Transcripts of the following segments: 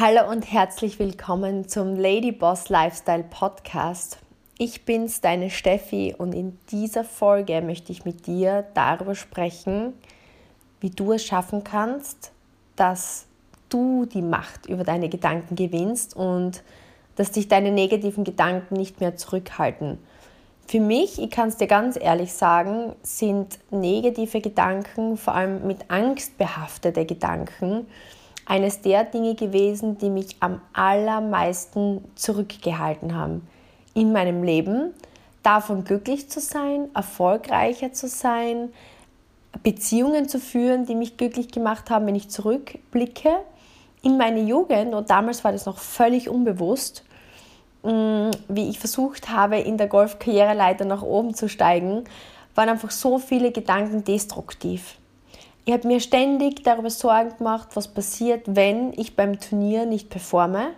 Hallo und herzlich willkommen zum Lady Boss Lifestyle Podcast. Ich bin's, deine Steffi, und in dieser Folge möchte ich mit dir darüber sprechen, wie du es schaffen kannst, dass du die Macht über deine Gedanken gewinnst und dass dich deine negativen Gedanken nicht mehr zurückhalten. Für mich, ich kann es dir ganz ehrlich sagen, sind negative Gedanken, vor allem mit Angst behaftete Gedanken, eines der Dinge gewesen, die mich am allermeisten zurückgehalten haben in meinem Leben, davon glücklich zu sein, erfolgreicher zu sein, Beziehungen zu führen, die mich glücklich gemacht haben, wenn ich zurückblicke in meine Jugend, und damals war das noch völlig unbewusst, mm, wie ich versucht habe, in der Golfkarriereleiter nach oben zu steigen, waren einfach so viele Gedanken destruktiv. Ich habe mir ständig darüber Sorgen gemacht, was passiert, wenn ich beim Turnier nicht performe,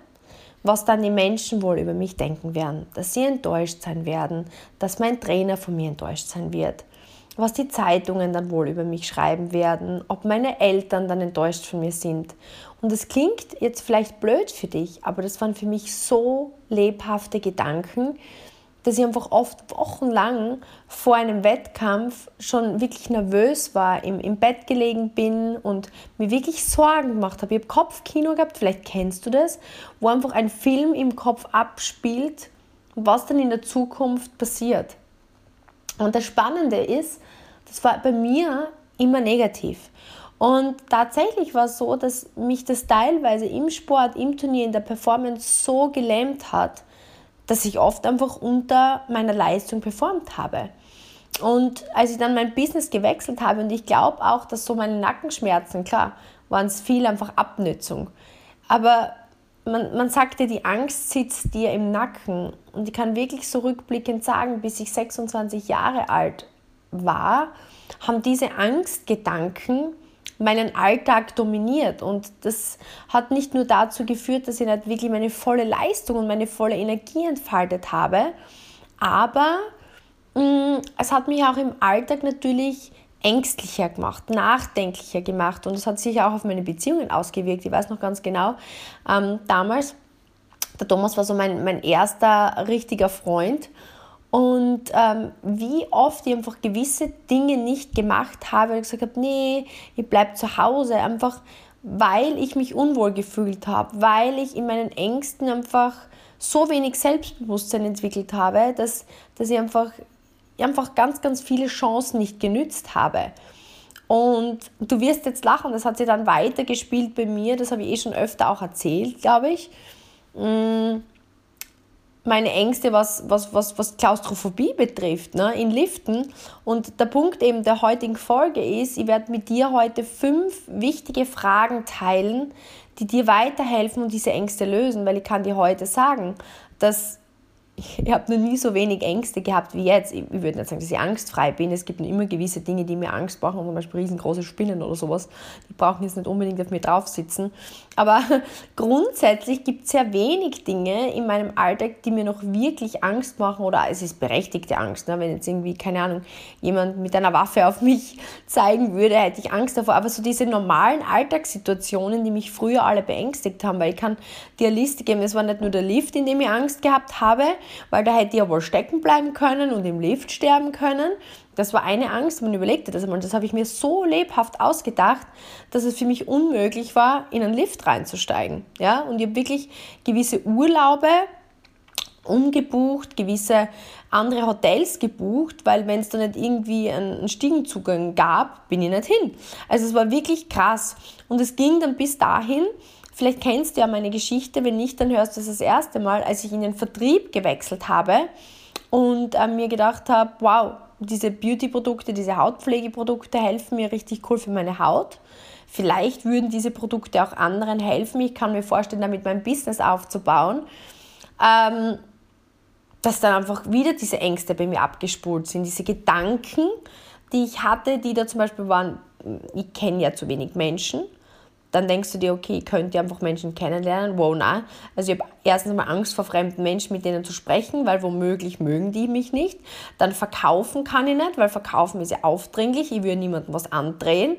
was dann die Menschen wohl über mich denken werden, dass sie enttäuscht sein werden, dass mein Trainer von mir enttäuscht sein wird, was die Zeitungen dann wohl über mich schreiben werden, ob meine Eltern dann enttäuscht von mir sind. Und das klingt jetzt vielleicht blöd für dich, aber das waren für mich so lebhafte Gedanken, dass ich einfach oft wochenlang vor einem Wettkampf schon wirklich nervös war, im, im Bett gelegen bin und mir wirklich Sorgen gemacht habe. Ich habe Kopfkino gehabt, vielleicht kennst du das, wo einfach ein Film im Kopf abspielt, was dann in der Zukunft passiert. Und das Spannende ist, das war bei mir immer negativ. Und tatsächlich war es so, dass mich das teilweise im Sport, im Turnier, in der Performance so gelähmt hat, dass ich oft einfach unter meiner Leistung performt habe. Und als ich dann mein Business gewechselt habe, und ich glaube auch, dass so meine Nackenschmerzen, klar, waren es viel einfach Abnützung. Aber man, man sagte, die Angst sitzt dir im Nacken. Und ich kann wirklich so rückblickend sagen, bis ich 26 Jahre alt war, haben diese Angstgedanken meinen Alltag dominiert. Und das hat nicht nur dazu geführt, dass ich nicht wirklich meine volle Leistung und meine volle Energie entfaltet habe, aber mh, mm, es hat mich auch im Alltag natürlich ängstlicher gemacht, nachdenklicher gemacht und es hat sich auch auf meine Beziehungen ausgewirkt. Ich weiß noch ganz genau, ähm, damals, der Thomas war so mein, mein erster richtiger Freund und ähm, wie oft ich einfach gewisse Dinge nicht gemacht habe und gesagt habe, nee, ich bleibe zu Hause, einfach weil ich mich unwohl gefühlt habe, weil ich in meinen Ängsten einfach so wenig Selbstbewusstsein entwickelt habe, dass, dass ich einfach, einfach ganz, ganz viele Chancen nicht genützt habe. Und du wirst jetzt lachen, das hat sich dann weitergespielt bei mir, das habe ich eh schon öfter auch erzählt, glaube ich. Mm, meine Ängste, was, was, was, was Klaustrophobie betrifft, ne, in Liften. Und der Punkt eben der heutigen Folge ist, ich werde mit dir heute fünf wichtige Fragen teilen, die dir weiterhelfen und diese Ängste lösen, weil ich kann dir heute sagen, dass ich habe noch nie so wenig Ängste gehabt wie jetzt. Ich würde nicht sagen, dass ich angstfrei bin. Es gibt immer gewisse Dinge, die mir Angst machen, zum Beispiel riesengroße Spinnen oder sowas. Die brauchen jetzt nicht unbedingt auf mir drauf sitzen. Aber grundsätzlich gibt es sehr wenig Dinge in meinem Alltag, die mir noch wirklich Angst machen oder es ist berechtigte Angst. Ne? Wenn jetzt irgendwie, keine Ahnung, jemand mit einer Waffe auf mich zeigen würde, hätte ich Angst davor. Aber so diese normalen Alltagssituationen, die mich früher alle beängstigt haben, weil ich kann dir eine Liste geben, es war nicht nur der Lift, in dem ich Angst gehabt habe, weil da hätte ich ja wohl stecken bleiben können und im Lift sterben können. Das war eine Angst, man überlegte das einmal. Das habe ich mir so lebhaft ausgedacht, dass es für mich unmöglich war, in einen Lift reinzusteigen. Ja? Und ich habe wirklich gewisse Urlaube umgebucht, gewisse andere Hotels gebucht, weil wenn es da nicht irgendwie einen Stiegenzugang gab, bin ich nicht hin. Also es war wirklich krass. Und es ging dann bis dahin, Vielleicht kennst du ja meine Geschichte, wenn nicht, dann hörst du es das erste Mal, als ich in den Vertrieb gewechselt habe und äh, mir gedacht habe, wow, diese Beauty-Produkte, diese Hautpflegeprodukte helfen mir richtig cool für meine Haut. Vielleicht würden diese Produkte auch anderen helfen. Ich kann mir vorstellen, damit mein Business aufzubauen. Ähm, dass dann einfach wieder diese Ängste bei mir abgespult sind, diese Gedanken, die ich hatte, die da zum Beispiel waren, ich kenne ja zu wenig Menschen dann denkst du dir, okay, ich könnte einfach Menschen kennenlernen. Wow, nein. Also ich habe erstens mal Angst vor fremden Menschen, mit denen zu sprechen, weil womöglich mögen die mich nicht. Dann verkaufen kann ich nicht, weil verkaufen ist ja aufdringlich. Ich würde niemandem was andrehen.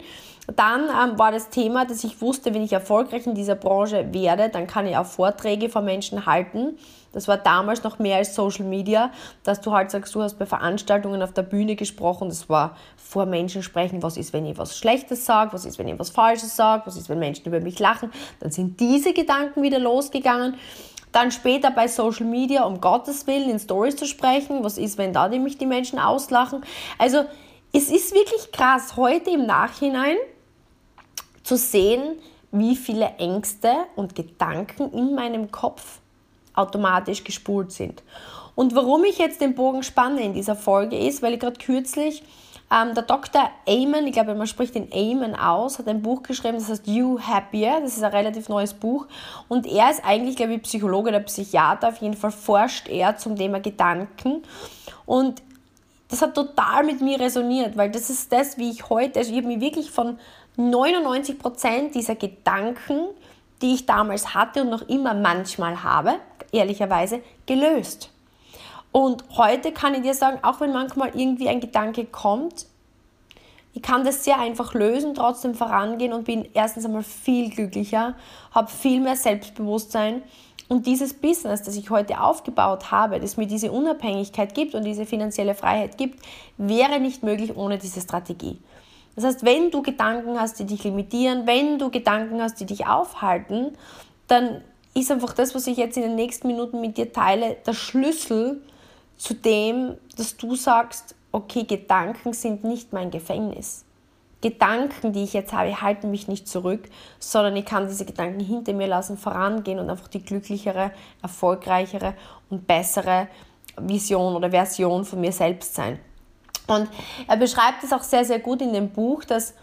Dann ähm, war das Thema, dass ich wusste, wenn ich erfolgreich in dieser Branche werde, dann kann ich auch Vorträge vor Menschen halten. Das war damals noch mehr als Social Media, dass du halt sagst, du hast bei Veranstaltungen auf der Bühne gesprochen. Das war vor Menschen sprechen, was ist, wenn ich was Schlechtes sage, was ist, wenn ich was Falsches sage, was ist, wenn Menschen über mich lachen. Dann sind diese Gedanken wieder losgegangen. Dann später bei Social Media, um Gottes Willen, in Stories zu sprechen. Was ist, wenn da nämlich die Menschen auslachen? Also, es ist wirklich krass, heute im Nachhinein zu sehen, wie viele Ängste und Gedanken in meinem Kopf automatisch gespult sind. Und warum ich jetzt den Bogen spanne in dieser Folge ist, weil ich gerade kürzlich ähm, der Dr. Amen, ich glaube, man spricht den Amen aus, hat ein Buch geschrieben, das heißt You Happier. Das ist ein relativ neues Buch. Und er ist eigentlich, glaube ich, Psychologe oder Psychiater. Auf jeden Fall forscht er zum Thema Gedanken. Und das hat total mit mir resoniert, weil das ist das, wie ich heute, also ich habe mich wirklich von 99 Prozent dieser Gedanken, die ich damals hatte und noch immer manchmal habe, ehrlicherweise, gelöst. Und heute kann ich dir sagen, auch wenn manchmal irgendwie ein Gedanke kommt, ich kann das sehr einfach lösen, trotzdem vorangehen und bin erstens einmal viel glücklicher, habe viel mehr Selbstbewusstsein. Und dieses Business, das ich heute aufgebaut habe, das mir diese Unabhängigkeit gibt und diese finanzielle Freiheit gibt, wäre nicht möglich ohne diese Strategie. Das heißt, wenn du Gedanken hast, die dich limitieren, wenn du Gedanken hast, die dich aufhalten, dann ist einfach das, was ich jetzt in den nächsten Minuten mit dir teile, der Schlüssel zu dem, dass du sagst, okay, Gedanken sind nicht mein Gefängnis. Gedanken, die ich jetzt habe, halten mich nicht zurück, sondern ich kann diese Gedanken hinter mir lassen, vorangehen und einfach die glücklichere, erfolgreichere und bessere Vision oder Version von mir selbst sein. Und er beschreibt es auch sehr, sehr gut in dem Buch, dass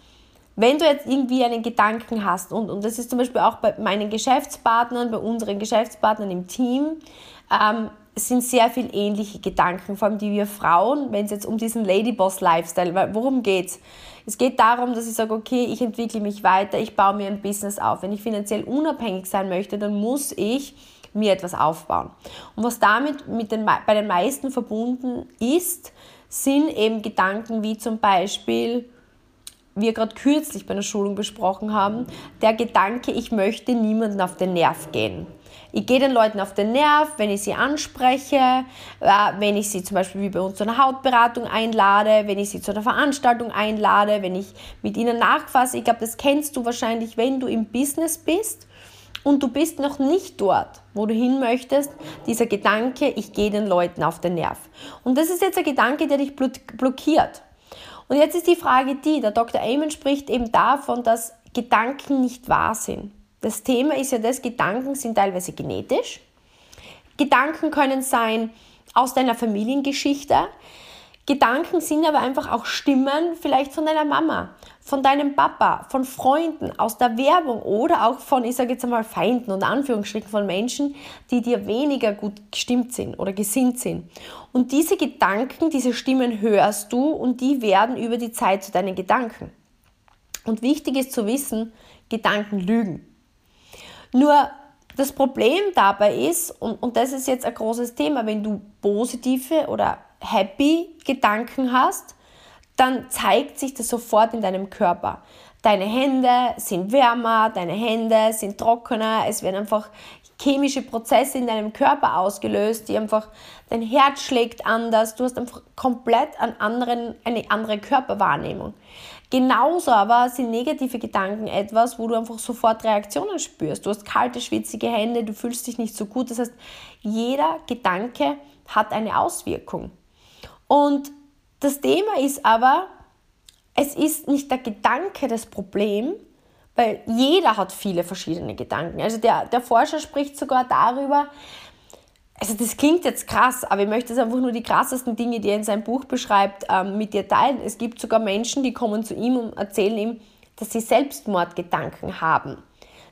wenn du jetzt irgendwie einen Gedanken hast, und, und das ist zum Beispiel auch bei meinen Geschäftspartnern, bei unseren Geschäftspartnern im Team, ähm, es sind sehr viel ähnliche Gedanken, vor allem die wir Frauen, wenn es jetzt um diesen Ladyboss-Lifestyle, worum geht's? Es geht darum, dass ich sage, okay, ich entwickle mich weiter, ich baue mir ein Business auf. Wenn ich finanziell unabhängig sein möchte, dann muss ich mir etwas aufbauen. Und was damit mit den, bei den meisten verbunden ist, sind eben Gedanken wie zum Beispiel, wir gerade kürzlich bei einer Schulung besprochen haben, der Gedanke, ich möchte niemanden auf den Nerv gehen. Ich gehe den Leuten auf den Nerv, wenn ich sie anspreche, äh, wenn ich sie zum Beispiel wie bei uns zu einer Hautberatung einlade, wenn ich sie zu einer Veranstaltung einlade, wenn ich mit ihnen nachfasse. Ich glaube, das kennst du wahrscheinlich, wenn du im Business bist und du bist noch nicht dort, wo du hin möchtest, dieser Gedanke, ich gehe den Leuten auf den Nerv. Und das ist jetzt ein Gedanke, der dich blockiert. Und jetzt ist die Frage die, der Dr. Amen spricht eben davon, dass Gedanken nicht wahr sind. Das Thema ist ja das, Gedanken sind teilweise genetisch. Gedanken können sein aus deiner Familiengeschichte. Gedanken sind aber einfach auch Stimmen vielleicht von deiner Mama, von deinem Papa, von Freunden, aus der Werbung oder auch von, ich sage jetzt einmal, Feinden und Anführungsstrichen von Menschen, die dir weniger gut gestimmt sind oder gesinnt sind. Und diese Gedanken, diese Stimmen hörst du und die werden über die Zeit zu deinen Gedanken. Und wichtig ist zu wissen, Gedanken lügen. Nur das Problem dabei ist, und, und das ist jetzt ein großes Thema, wenn du positive oder happy Gedanken hast, dann zeigt sich das sofort in deinem Körper. Deine Hände sind wärmer, deine Hände sind trockener, es werden einfach chemische Prozesse in deinem Körper ausgelöst, die einfach, dein Herz schlägt anders, du hast einfach komplett einen anderen, eine andere Körperwahrnehmung. Genauso aber sind negative Gedanken etwas, wo du einfach sofort Reaktionen spürst. Du hast kalte, schwitzige Hände, du fühlst dich nicht so gut. Das heißt, jeder Gedanke hat eine Auswirkung. Und das Thema ist aber, es ist nicht der Gedanke das Problem, weil jeder hat viele verschiedene Gedanken. Also der, der Forscher spricht sogar darüber, also das klingt jetzt krass, aber ich möchte es einfach nur die krassesten Dinge, die er in seinem Buch beschreibt, ähm, mit dir teilen. Es gibt sogar Menschen, die kommen zu ihm und erzählen ihm, dass sie Selbstmordgedanken haben.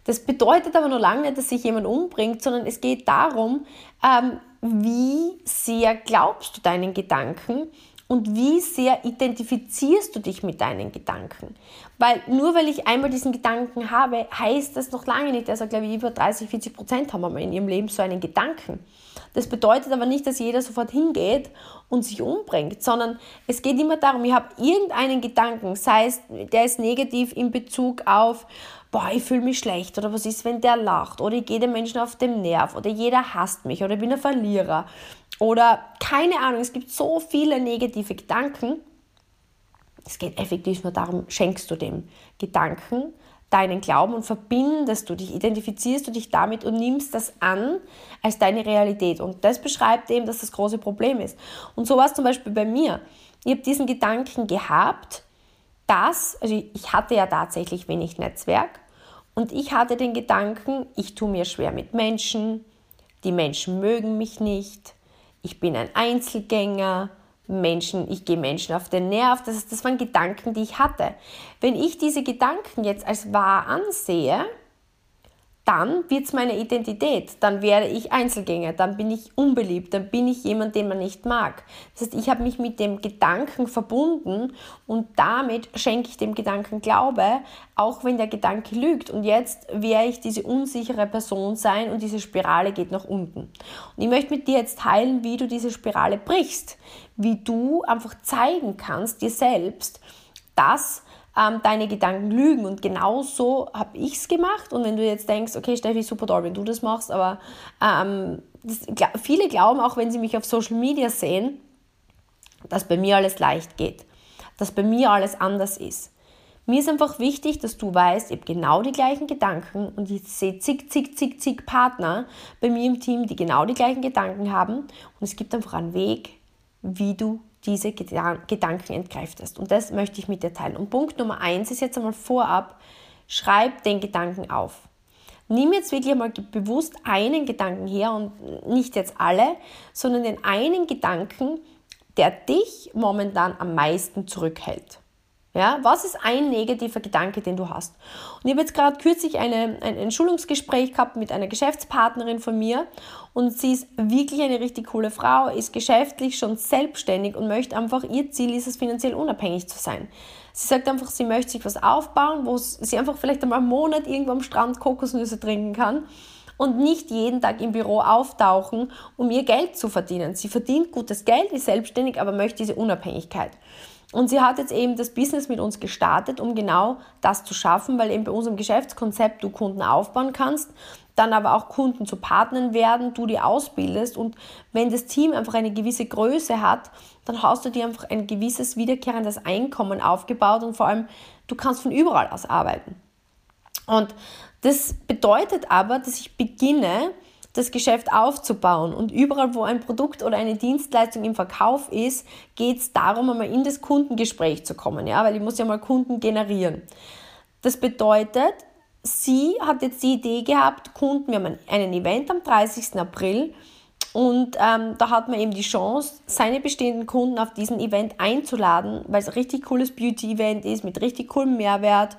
Das bedeutet aber nur lange nicht, dass sich jemand umbringt, sondern es geht darum, ähm, wie sehr glaubst du deinen Gedanken und wie sehr identifizierst du dich mit deinen Gedanken? Weil nur weil ich einmal diesen Gedanken habe, heißt das noch lange nicht, also glaube ich über 30, 40 Prozent haben wir in ihrem Leben so einen Gedanken. Das bedeutet aber nicht, dass jeder sofort hingeht und sich umbringt, sondern es geht immer darum, ich habe irgendeinen Gedanken, sei es, der ist negativ in Bezug auf, boah, ich fühle mich schlecht oder was ist, wenn der lacht oder ich gehe den Menschen auf den Nerv oder jeder hasst mich oder ich bin ein Verlierer oder keine Ahnung, es gibt so viele negative Gedanken. Es geht effektiv nur darum, schenkst du dem Gedanken deinen Glauben und verbindest du dich, identifizierst du dich damit und nimmst das an als deine Realität. Und das beschreibt eben, dass das große Problem ist. Und so war es zum Beispiel bei mir. Ich habe diesen Gedanken gehabt, dass, also ich hatte ja tatsächlich wenig Netzwerk und ich hatte den Gedanken, ich tue mir schwer mit Menschen, die Menschen mögen mich nicht, ich bin ein Einzelgänger, Menschen, ich gehe Menschen auf den Nerv. Das, das waren Gedanken, die ich hatte. Wenn ich diese Gedanken jetzt als wahr ansehe, dann wird es meine Identität. Dann werde ich Einzelgänger, dann bin ich unbeliebt, dann bin ich jemand, den man nicht mag. Das heißt, ich habe mich mit dem Gedanken verbunden und damit schenke ich dem Gedanken Glaube, auch wenn der Gedanke lügt. Und jetzt werde ich diese unsichere Person sein und diese Spirale geht nach unten. Und ich möchte mit dir jetzt teilen, wie du diese Spirale brichst, wie du einfach zeigen kannst dir selbst, dass ähm, deine Gedanken lügen. Und genau so habe ich es gemacht. Und wenn du jetzt denkst, okay, Steffi, super toll, wenn du das machst, aber ähm, das, viele glauben, auch wenn sie mich auf Social Media sehen, dass bei mir alles leicht geht, dass bei mir alles anders ist. Mir ist einfach wichtig, dass du weißt, ich habe genau die gleichen Gedanken und ich sehe zig, zig, zig, zig Partner bei mir im Team, die genau die gleichen Gedanken haben. Und es gibt einfach einen Weg, wie du diese Gedanken entkräftest. Und das möchte ich mit dir teilen. Und Punkt Nummer eins ist jetzt einmal vorab, schreib den Gedanken auf. Nimm jetzt wirklich einmal bewusst einen Gedanken her und nicht jetzt alle, sondern den einen Gedanken, der dich momentan am meisten zurückhält. Ja, was ist ein negativer Gedanke, den du hast? Und ich habe jetzt gerade kürzlich eine, ein, ein Schulungsgespräch gehabt mit einer Geschäftspartnerin von mir und sie ist wirklich eine richtig coole Frau, ist geschäftlich schon selbstständig und möchte einfach, ihr Ziel ist es, finanziell unabhängig zu sein. Sie sagt einfach, sie möchte sich was aufbauen, wo sie einfach vielleicht einmal einen Monat irgendwo am Strand Kokosnüsse trinken kann und nicht jeden Tag im Büro auftauchen, um ihr Geld zu verdienen. Sie verdient gutes Geld, ist selbstständig, aber möchte diese Unabhängigkeit. Und sie hat jetzt eben das Business mit uns gestartet, um genau das zu schaffen, weil eben bei unserem Geschäftskonzept du Kunden aufbauen kannst, dann aber auch Kunden zu Partnern werden, du die ausbildest und wenn das Team einfach eine gewisse Größe hat, dann hast du dir einfach ein gewisses wiederkehrendes Einkommen aufgebaut und vor allem du kannst von überall aus arbeiten. Und das bedeutet aber, dass ich beginne, das Geschäft aufzubauen. Und überall, wo ein Produkt oder eine Dienstleistung im Verkauf ist, geht es darum, einmal in das Kundengespräch zu kommen, ja, weil ich muss ja mal Kunden generieren. Das bedeutet, sie hat jetzt die Idee gehabt, Kunden, wir haben einen Event am 30. April und ähm, da hat man eben die Chance, seine bestehenden Kunden auf diesen Event einzuladen, weil es ein richtig cooles Beauty-Event ist mit richtig coolem Mehrwert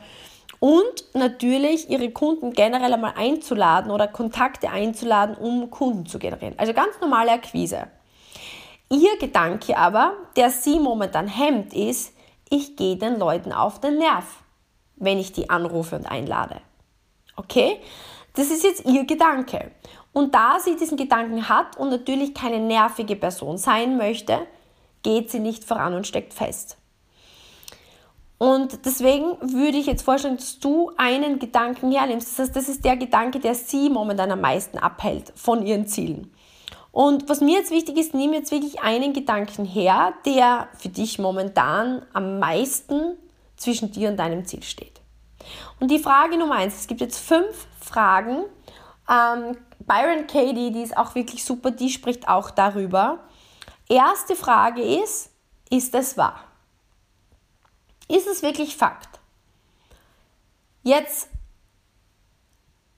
und natürlich ihre Kunden generell einmal einzuladen oder Kontakte einzuladen, um Kunden zu generieren. Also ganz normale Akquise. Ihr Gedanke aber, der sie momentan hemmt, ist, ich gehe den Leuten auf den Nerv, wenn ich die anrufe und einlade. Okay? Das ist jetzt ihr Gedanke. Und da sie diesen Gedanken hat und natürlich keine nervige Person sein möchte, geht sie nicht voran und steckt fest. Und deswegen würde ich jetzt vorstellen, dass du einen Gedanken hernimmst. Das heißt, das ist der Gedanke, der sie momentan am meisten abhält von ihren Zielen. Und was mir jetzt wichtig ist, nimm jetzt wirklich einen Gedanken her, der für dich momentan am meisten zwischen dir und deinem Ziel steht. Und die Frage Nummer eins, es gibt jetzt fünf Fragen. Ähm, Byron Katie, die ist auch wirklich super, die spricht auch darüber. Erste Frage ist, ist es wahr? Ist es wirklich Fakt? Jetzt,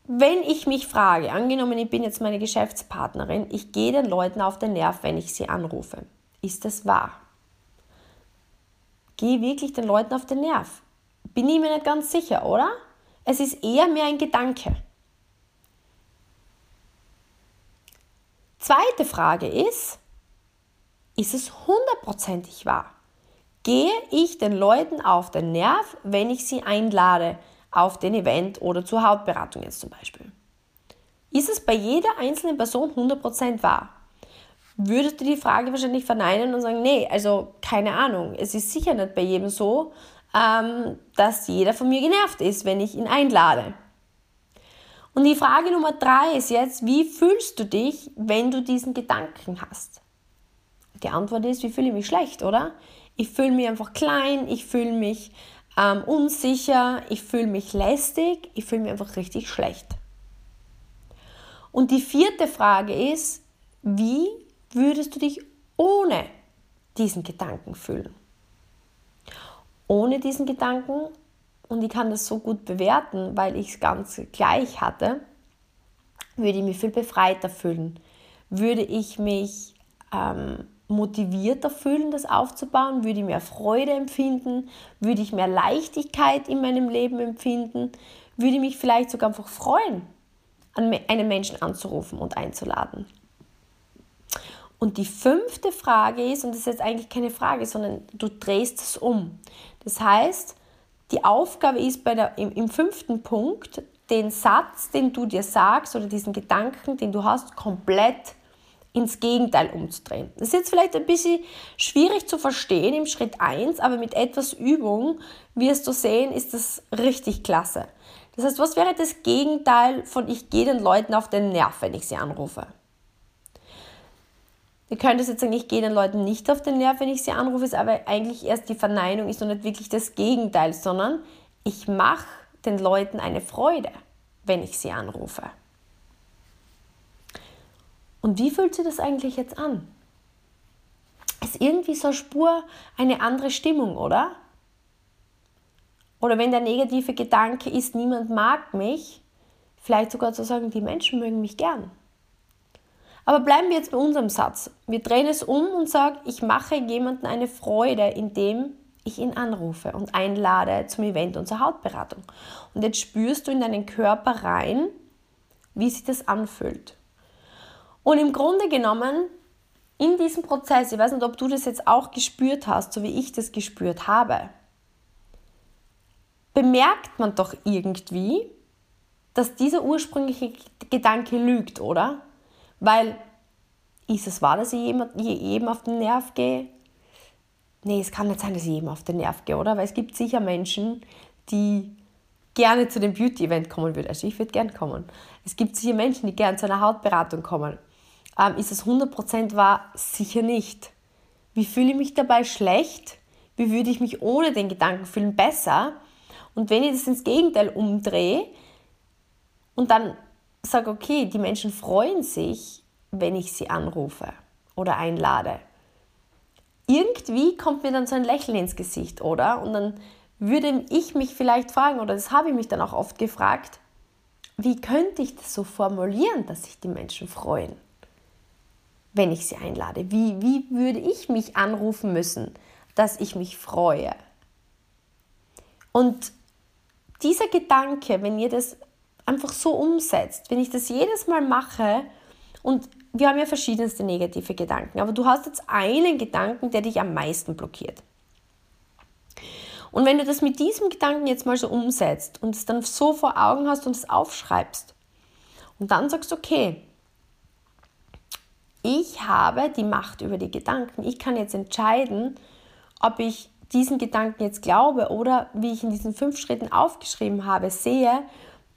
wenn ich mich frage, angenommen, ich bin jetzt meine Geschäftspartnerin, ich gehe den Leuten auf den Nerv, wenn ich sie anrufe. Ist das wahr? Gehe wirklich den Leuten auf den Nerv? Bin ich mir nicht ganz sicher, oder? Es ist eher mehr ein Gedanke. Zweite Frage ist, ist es hundertprozentig wahr? Gehe ich den Leuten auf den Nerv, wenn ich sie einlade auf den Event oder zur Hautberatung jetzt zum Beispiel? Ist es bei jeder einzelnen Person 100% wahr? Würdest du die Frage wahrscheinlich verneinen und sagen, nee, also keine Ahnung, es ist sicher nicht bei jedem so, ähm, dass jeder von mir genervt ist, wenn ich ihn einlade. Und die Frage Nummer drei ist jetzt, wie fühlst du dich, wenn du diesen Gedanken hast? Die Antwort ist, wie fühle ich mich schlecht, oder? Ich fühle mich einfach klein, ich fühle mich ähm, unsicher, ich fühle mich lästig, ich fühle mich einfach richtig schlecht. Und die vierte Frage ist, wie würdest du dich ohne diesen Gedanken fühlen? Ohne diesen Gedanken, und ich kann das so gut bewerten, weil ich es ganz gleich hatte, würde ich mich viel befreiter fühlen. Würde ich mich ähm, motivierter fühlen, das aufzubauen? Würde ich mehr Freude empfinden? Würde ich mehr Leichtigkeit in meinem Leben empfinden? Würde ich mich vielleicht sogar einfach freuen, einen Menschen anzurufen und einzuladen? Und die fünfte Frage ist, und das ist jetzt eigentlich keine Frage, sondern du drehst es um. Das heißt, die Aufgabe ist bei der, im, im fünften Punkt, den Satz, den du dir sagst oder diesen Gedanken, den du hast, komplett ins Gegenteil umzudrehen. Das ist jetzt vielleicht ein bisschen schwierig zu verstehen im Schritt 1, aber mit etwas Übung wirst du sehen, ist das richtig klasse. Das heißt, was wäre das Gegenteil von ich gehe den Leuten auf den Nerv, wenn ich sie anrufe? Ihr könnt jetzt sagen, ich gehe den Leuten nicht auf den Nerv, wenn ich sie anrufe, ist aber eigentlich erst die Verneinung ist noch nicht wirklich das Gegenteil, sondern ich mache den Leuten eine Freude, wenn ich sie anrufe. Und wie fühlt sich das eigentlich jetzt an? Ist irgendwie so eine Spur eine andere Stimmung, oder? Oder wenn der negative Gedanke ist, niemand mag mich, vielleicht sogar zu sagen, die Menschen mögen mich gern. Aber bleiben wir jetzt bei unserem Satz. Wir drehen es um und sagen, ich mache jemandem eine Freude, indem ich ihn anrufe und einlade zum Event und zur Hautberatung. Und jetzt spürst du in deinen Körper rein, wie sich das anfühlt. Und im Grunde genommen, in diesem Prozess, ich weiß nicht, ob du das jetzt auch gespürt hast, so wie ich das gespürt habe, bemerkt man doch irgendwie, dass dieser ursprüngliche Gedanke lügt, oder? Weil ist es wahr, dass ich jedem auf den Nerv gehe? Nee, es kann nicht sein, dass ich jedem auf den Nerv gehe, oder? Weil es gibt sicher Menschen, die gerne zu dem Beauty-Event kommen würden. Also ich würde gerne kommen. Es gibt sicher Menschen, die gerne zu einer Hautberatung kommen. Ähm, ist es 100% wahr? Sicher nicht. Wie fühle ich mich dabei schlecht? Wie würde ich mich ohne den Gedanken fühlen besser? Und wenn ich das ins Gegenteil umdrehe und dann sage, okay, die Menschen freuen sich, wenn ich sie anrufe oder einlade. Irgendwie kommt mir dann so ein Lächeln ins Gesicht, oder? Und dann würde ich mich vielleicht fragen, oder das habe ich mich dann auch oft gefragt, wie könnte ich das so formulieren, dass sich die Menschen freuen, wenn ich sie einlade? Wie, wie würde ich mich anrufen müssen, dass ich mich freue? Und dieser Gedanke, wenn ihr das einfach so umsetzt, wenn ich das jedes Mal mache und wir haben ja verschiedenste negative Gedanken, aber du hast jetzt einen Gedanken, der dich am meisten blockiert. Und wenn du das mit diesem Gedanken jetzt mal so umsetzt und es dann so vor Augen hast und es aufschreibst und dann sagst, okay, ich habe die Macht über die Gedanken. Ich kann jetzt entscheiden, ob ich diesen Gedanken jetzt glaube oder wie ich in diesen fünf Schritten aufgeschrieben habe, sehe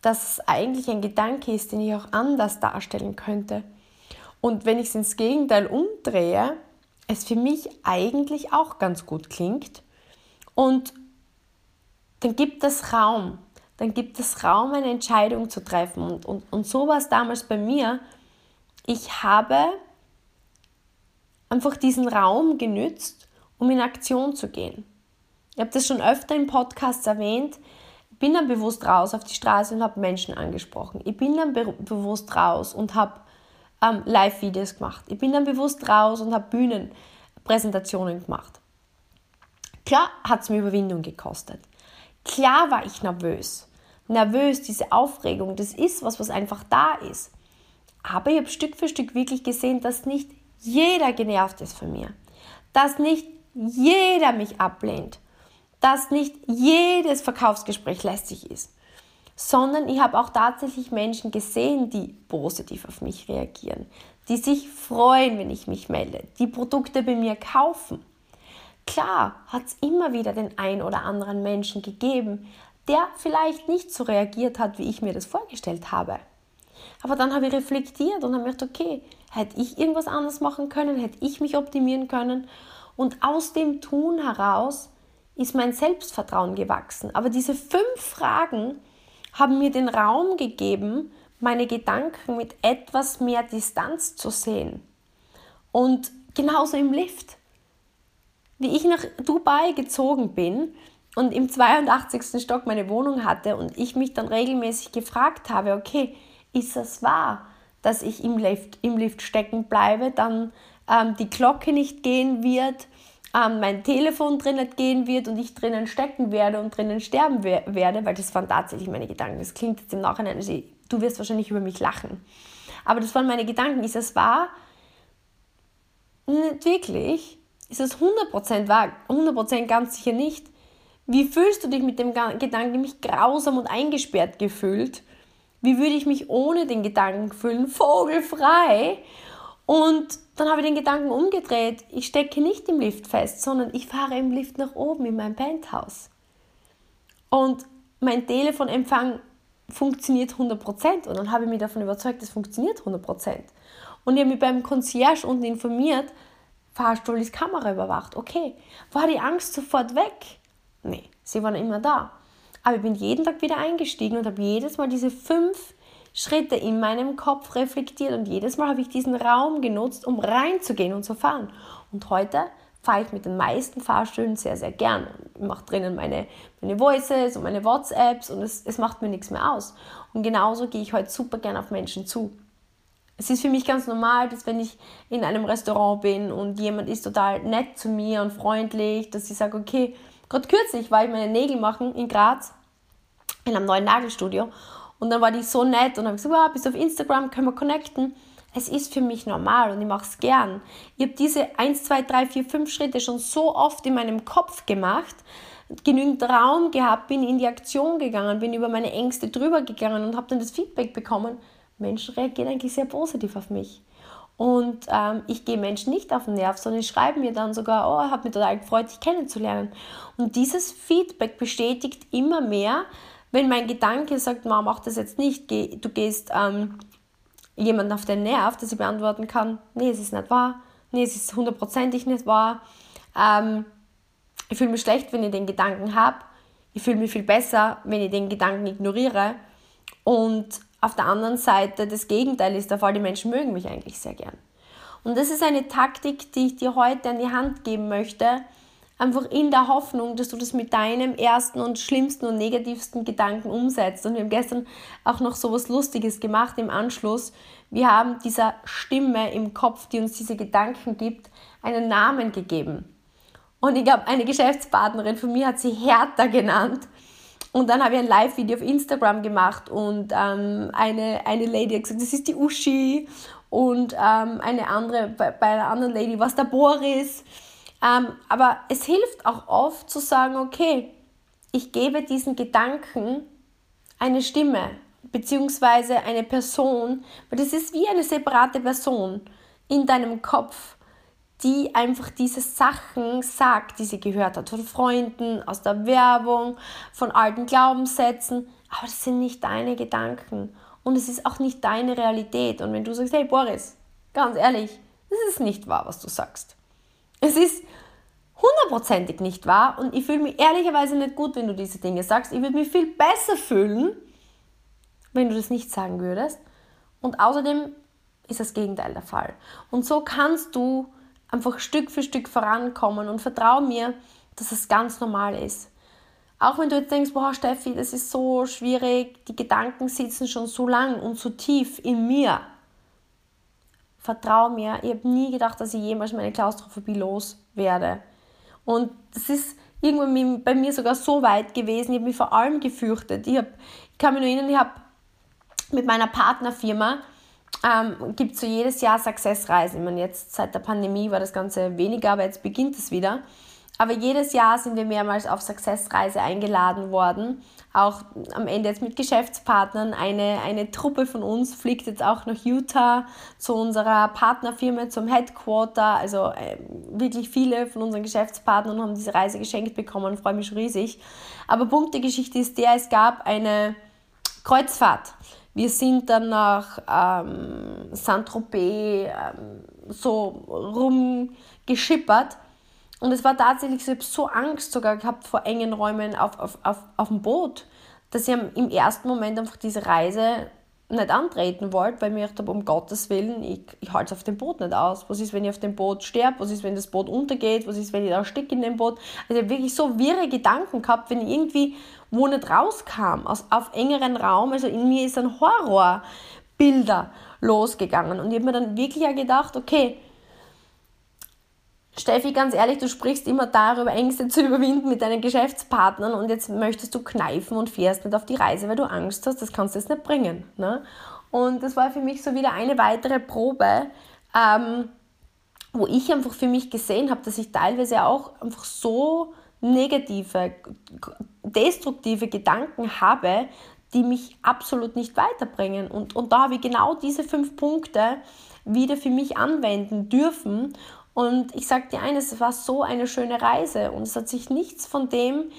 dass es eigentlich ein Gedanke ist, den ich auch anders darstellen könnte. Und wenn ich es ins Gegenteil umdrehe, es für mich eigentlich auch ganz gut klingt. Und dann gibt es Raum. Dann gibt es Raum, eine Entscheidung zu treffen. Und, und, und so war es damals bei mir. Ich habe einfach diesen Raum genützt, um in Aktion zu gehen. Ich habe das schon öfter im Podcast erwähnt bin dann bewusst raus auf die Straße und habe Menschen angesprochen. Ich bin dann be bewusst raus und habe ähm, Live-Videos gemacht. Ich bin dann bewusst raus und habe Bühnenpräsentationen gemacht. Klar hat es mir Überwindung gekostet. Klar war ich nervös. Nervös, diese Aufregung, das ist was, was einfach da ist. Aber ich habe Stück für Stück wirklich gesehen, dass nicht jeder genervt ist von mir. dass nicht jeder mich ablehnt, dass nicht jedes Verkaufsgespräch lästig ist, sondern ich habe auch tatsächlich Menschen gesehen, die positiv auf mich reagieren, die sich freuen, wenn ich mich melde, die Produkte bei mir kaufen. Klar hat es immer wieder den ein oder anderen Menschen gegeben, der vielleicht nicht so reagiert hat, wie ich mir das vorgestellt habe. Aber dann habe ich reflektiert und habe mir gedacht, okay, hätte ich irgendwas anders machen können, hätte ich mich optimieren können. Und aus dem Tun heraus ist mein Selbstvertrauen gewachsen. Aber diese fünf Fragen haben mir den Raum gegeben, meine Gedanken mit etwas mehr Distanz zu sehen. Und genauso im Lift. Wie ich nach Dubai gezogen bin und im 82. Stock meine Wohnung hatte und ich mich dann regelmäßig gefragt habe, okay, ist das wahr, dass ich im Lift, im Lift stecken bleibe, dann ähm, die Glocke nicht gehen wird, ähm, mein Telefon drin nicht gehen wird und ich drinnen stecken werde und drinnen sterben we werde, weil das waren tatsächlich meine Gedanken. Das klingt jetzt im Nachhinein, also du wirst wahrscheinlich über mich lachen. Aber das waren meine Gedanken. Ist das wahr? Nicht wirklich. Ist das 100% wahr? 100% ganz sicher nicht. Wie fühlst du dich mit dem Gedanken, mich grausam und eingesperrt gefühlt? Wie würde ich mich ohne den Gedanken fühlen? Vogelfrei. Und dann habe ich den Gedanken umgedreht. Ich stecke nicht im Lift fest, sondern ich fahre im Lift nach oben in mein Penthouse. Und mein Telefonempfang funktioniert 100%. Und dann habe ich mich davon überzeugt, es funktioniert 100%. Und ich habe mich beim Concierge unten informiert, Fahrstuhl ist Kamera überwacht. Okay, war die Angst sofort weg? Nee, sie waren immer da. Aber ich bin jeden Tag wieder eingestiegen und habe jedes Mal diese fünf Schritte in meinem Kopf reflektiert und jedes Mal habe ich diesen Raum genutzt, um reinzugehen und zu fahren. Und heute fahre ich mit den meisten Fahrstühlen sehr, sehr gern. Ich mache drinnen meine, meine Voices und meine WhatsApps und es, es macht mir nichts mehr aus. Und genauso gehe ich heute super gern auf Menschen zu. Es ist für mich ganz normal, dass wenn ich in einem Restaurant bin und jemand ist total nett zu mir und freundlich, dass ich sage, okay, Gerade kürzlich war ich meine Nägel machen in Graz, in einem neuen Nagelstudio. Und dann war die so nett und habe gesagt, wow, bist du auf Instagram, können wir connecten. Es ist für mich normal und ich mache es gern. Ich habe diese 1, 2, 3, 4, 5 Schritte schon so oft in meinem Kopf gemacht, genügend Raum gehabt, bin in die Aktion gegangen, bin über meine Ängste drüber gegangen und habe dann das Feedback bekommen. Menschen reagieren eigentlich sehr positiv auf mich. Und ähm, ich gehe Menschen nicht auf den Nerv, sondern schreibe mir dann sogar, oh, hat mich total gefreut, dich kennenzulernen. Und dieses Feedback bestätigt immer mehr, wenn mein Gedanke sagt, Mama, mach das jetzt nicht, du gehst ähm, jemanden auf den Nerv, dass ich beantworten kann, nee, es ist nicht wahr, nee, es ist hundertprozentig nicht wahr. Ähm, ich fühle mich schlecht, wenn ich den Gedanken habe. Ich fühle mich viel besser, wenn ich den Gedanken ignoriere. Und auf der anderen Seite das Gegenteil ist der Fall, die Menschen mögen mich eigentlich sehr gern. Und das ist eine Taktik, die ich dir heute an die Hand geben möchte, einfach in der Hoffnung, dass du das mit deinem ersten und schlimmsten und negativsten Gedanken umsetzt. Und wir haben gestern auch noch so was Lustiges gemacht im Anschluss. Wir haben dieser Stimme im Kopf, die uns diese Gedanken gibt, einen Namen gegeben. Und ich glaube, eine Geschäftspartnerin von mir hat sie Hertha genannt. Und dann habe ich ein Live-Video auf Instagram gemacht und ähm, eine, eine Lady hat gesagt, das ist die Uschi. Und ähm, eine andere, bei, bei einer anderen Lady war es der Boris. Ähm, aber es hilft auch oft zu sagen, okay, ich gebe diesen Gedanken eine Stimme beziehungsweise eine Person, weil das ist wie eine separate Person in deinem Kopf die einfach diese Sachen sagt, die sie gehört hat, von Freunden, aus der Werbung, von alten Glaubenssätzen. Aber das sind nicht deine Gedanken und es ist auch nicht deine Realität. Und wenn du sagst, hey Boris, ganz ehrlich, das ist nicht wahr, was du sagst. Es ist hundertprozentig nicht wahr und ich fühle mich ehrlicherweise nicht gut, wenn du diese Dinge sagst. Ich würde mich viel besser fühlen, wenn du das nicht sagen würdest. Und außerdem ist das Gegenteil der Fall. Und so kannst du einfach Stück für Stück vorankommen und vertraue mir, dass es ganz normal ist. Auch wenn du jetzt denkst, boah, Steffi, das ist so schwierig, die Gedanken sitzen schon so lang und so tief in mir. Vertraue mir, ich habe nie gedacht, dass ich jemals meine Klaustrophobie los werde. Und das ist irgendwann bei mir sogar so weit gewesen, ich habe mich vor allem gefürchtet. Ich, hab, ich kann mich nur erinnern, ich habe mit meiner Partnerfirma ähm, gibt so jedes Jahr Success-Reisen. Ich meine, jetzt seit der Pandemie war das Ganze weniger, aber jetzt beginnt es wieder. Aber jedes Jahr sind wir mehrmals auf Success-Reise eingeladen worden. Auch am Ende jetzt mit Geschäftspartnern. Eine, eine Truppe von uns fliegt jetzt auch nach Utah zu unserer Partnerfirma, zum Headquarter. Also äh, wirklich viele von unseren Geschäftspartnern haben diese Reise geschenkt bekommen. Freue mich schon riesig. Aber Punkt der Geschichte ist der, es gab eine Kreuzfahrt. Wir sind dann nach ähm, Saint-Tropez ähm, so rumgeschippert und es war tatsächlich ich habe so Angst sogar gehabt vor engen Räumen auf, auf, auf, auf dem Boot, dass ich im ersten Moment einfach diese Reise nicht antreten wollte, weil ich mir gedacht um Gottes Willen, ich, ich halte es auf dem Boot nicht aus. Was ist, wenn ich auf dem Boot sterbe? Was ist, wenn das Boot untergeht? Was ist, wenn ich da stecke in dem Boot? Also ich habe wirklich so wirre Gedanken gehabt, wenn ich irgendwie wo nicht rauskam, aus, auf engeren Raum. Also in mir ist ein Horrorbilder losgegangen. Und ich habe mir dann wirklich auch gedacht, okay, Steffi, ganz ehrlich, du sprichst immer darüber, Ängste zu überwinden mit deinen Geschäftspartnern und jetzt möchtest du kneifen und fährst nicht auf die Reise, weil du Angst hast, das kannst du jetzt nicht bringen. Ne? Und das war für mich so wieder eine weitere Probe, ähm, wo ich einfach für mich gesehen habe, dass ich teilweise auch einfach so negative, destruktive Gedanken habe, die mich absolut nicht weiterbringen. Und, und da habe ich genau diese fünf Punkte wieder für mich anwenden dürfen und ich sage dir eines, es war so eine schöne Reise und es hat sich nichts von dem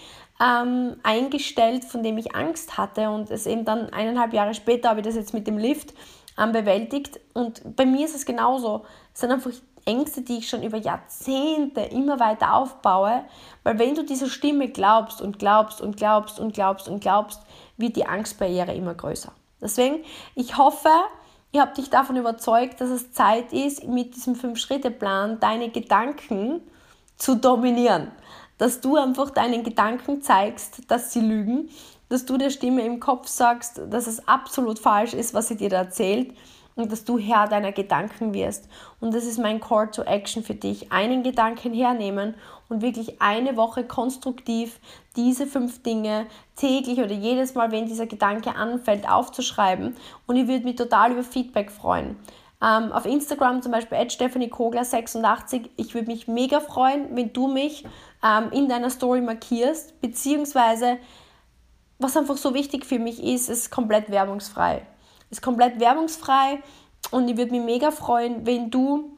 ähm, eingestellt, von dem ich Angst hatte. Und es eben dann eineinhalb Jahre später habe ich das jetzt mit dem Lift ähm, bewältigt. Und bei mir ist es genauso. Es sind einfach Ängste, die ich schon über Jahrzehnte immer weiter aufbaue, weil wenn du dieser Stimme glaubst und glaubst und glaubst und glaubst und glaubst, wird die Angstbarriere immer größer. Deswegen, ich hoffe, ich habe dich davon überzeugt, dass es Zeit ist, mit diesem Fünf-Schritte-Plan deine Gedanken zu dominieren. Dass du einfach deinen Gedanken zeigst, dass sie lügen, dass du der Stimme im Kopf sagst, dass es absolut falsch ist, was sie dir da erzählt und dass du Herr deiner Gedanken wirst. Und das ist mein Call to Action für dich. Einen Gedanken hernehmen und wirklich eine Woche konstruktiv diese fünf Dinge täglich oder jedes Mal, wenn dieser Gedanke anfällt, aufzuschreiben. Und ich würde mich total über Feedback freuen. Ähm, auf Instagram zum Beispiel Stephanie Kogler 86. Ich würde mich mega freuen, wenn du mich ähm, in deiner Story markierst, beziehungsweise was einfach so wichtig für mich ist, ist komplett werbungsfrei. Ist komplett werbungsfrei und ich würde mich mega freuen, wenn du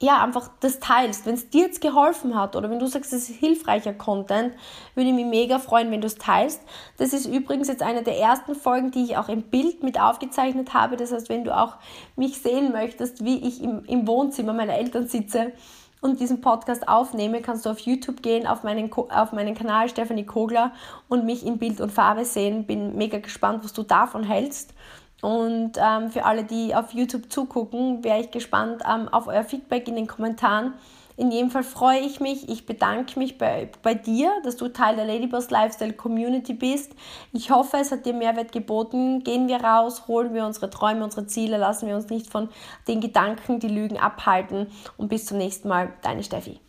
ja, einfach das teilst. Wenn es dir jetzt geholfen hat oder wenn du sagst, es ist hilfreicher Content, würde ich mich mega freuen, wenn du es teilst. Das ist übrigens jetzt eine der ersten Folgen, die ich auch im Bild mit aufgezeichnet habe. Das heißt, wenn du auch mich sehen möchtest, wie ich im, im Wohnzimmer meiner Eltern sitze und diesen Podcast aufnehme, kannst du auf YouTube gehen, auf meinen, auf meinen Kanal Stephanie Kogler und mich in Bild und Farbe sehen. Bin mega gespannt, was du davon hältst. Und ähm, für alle, die auf YouTube zugucken, wäre ich gespannt ähm, auf euer Feedback in den Kommentaren. In jedem Fall freue ich mich. Ich bedanke mich bei, bei dir, dass du Teil der Ladyboss Lifestyle Community bist. Ich hoffe, es hat dir Mehrwert geboten. Gehen wir raus, holen wir unsere Träume, unsere Ziele, lassen wir uns nicht von den Gedanken, die Lügen abhalten. Und bis zum nächsten Mal, deine Steffi.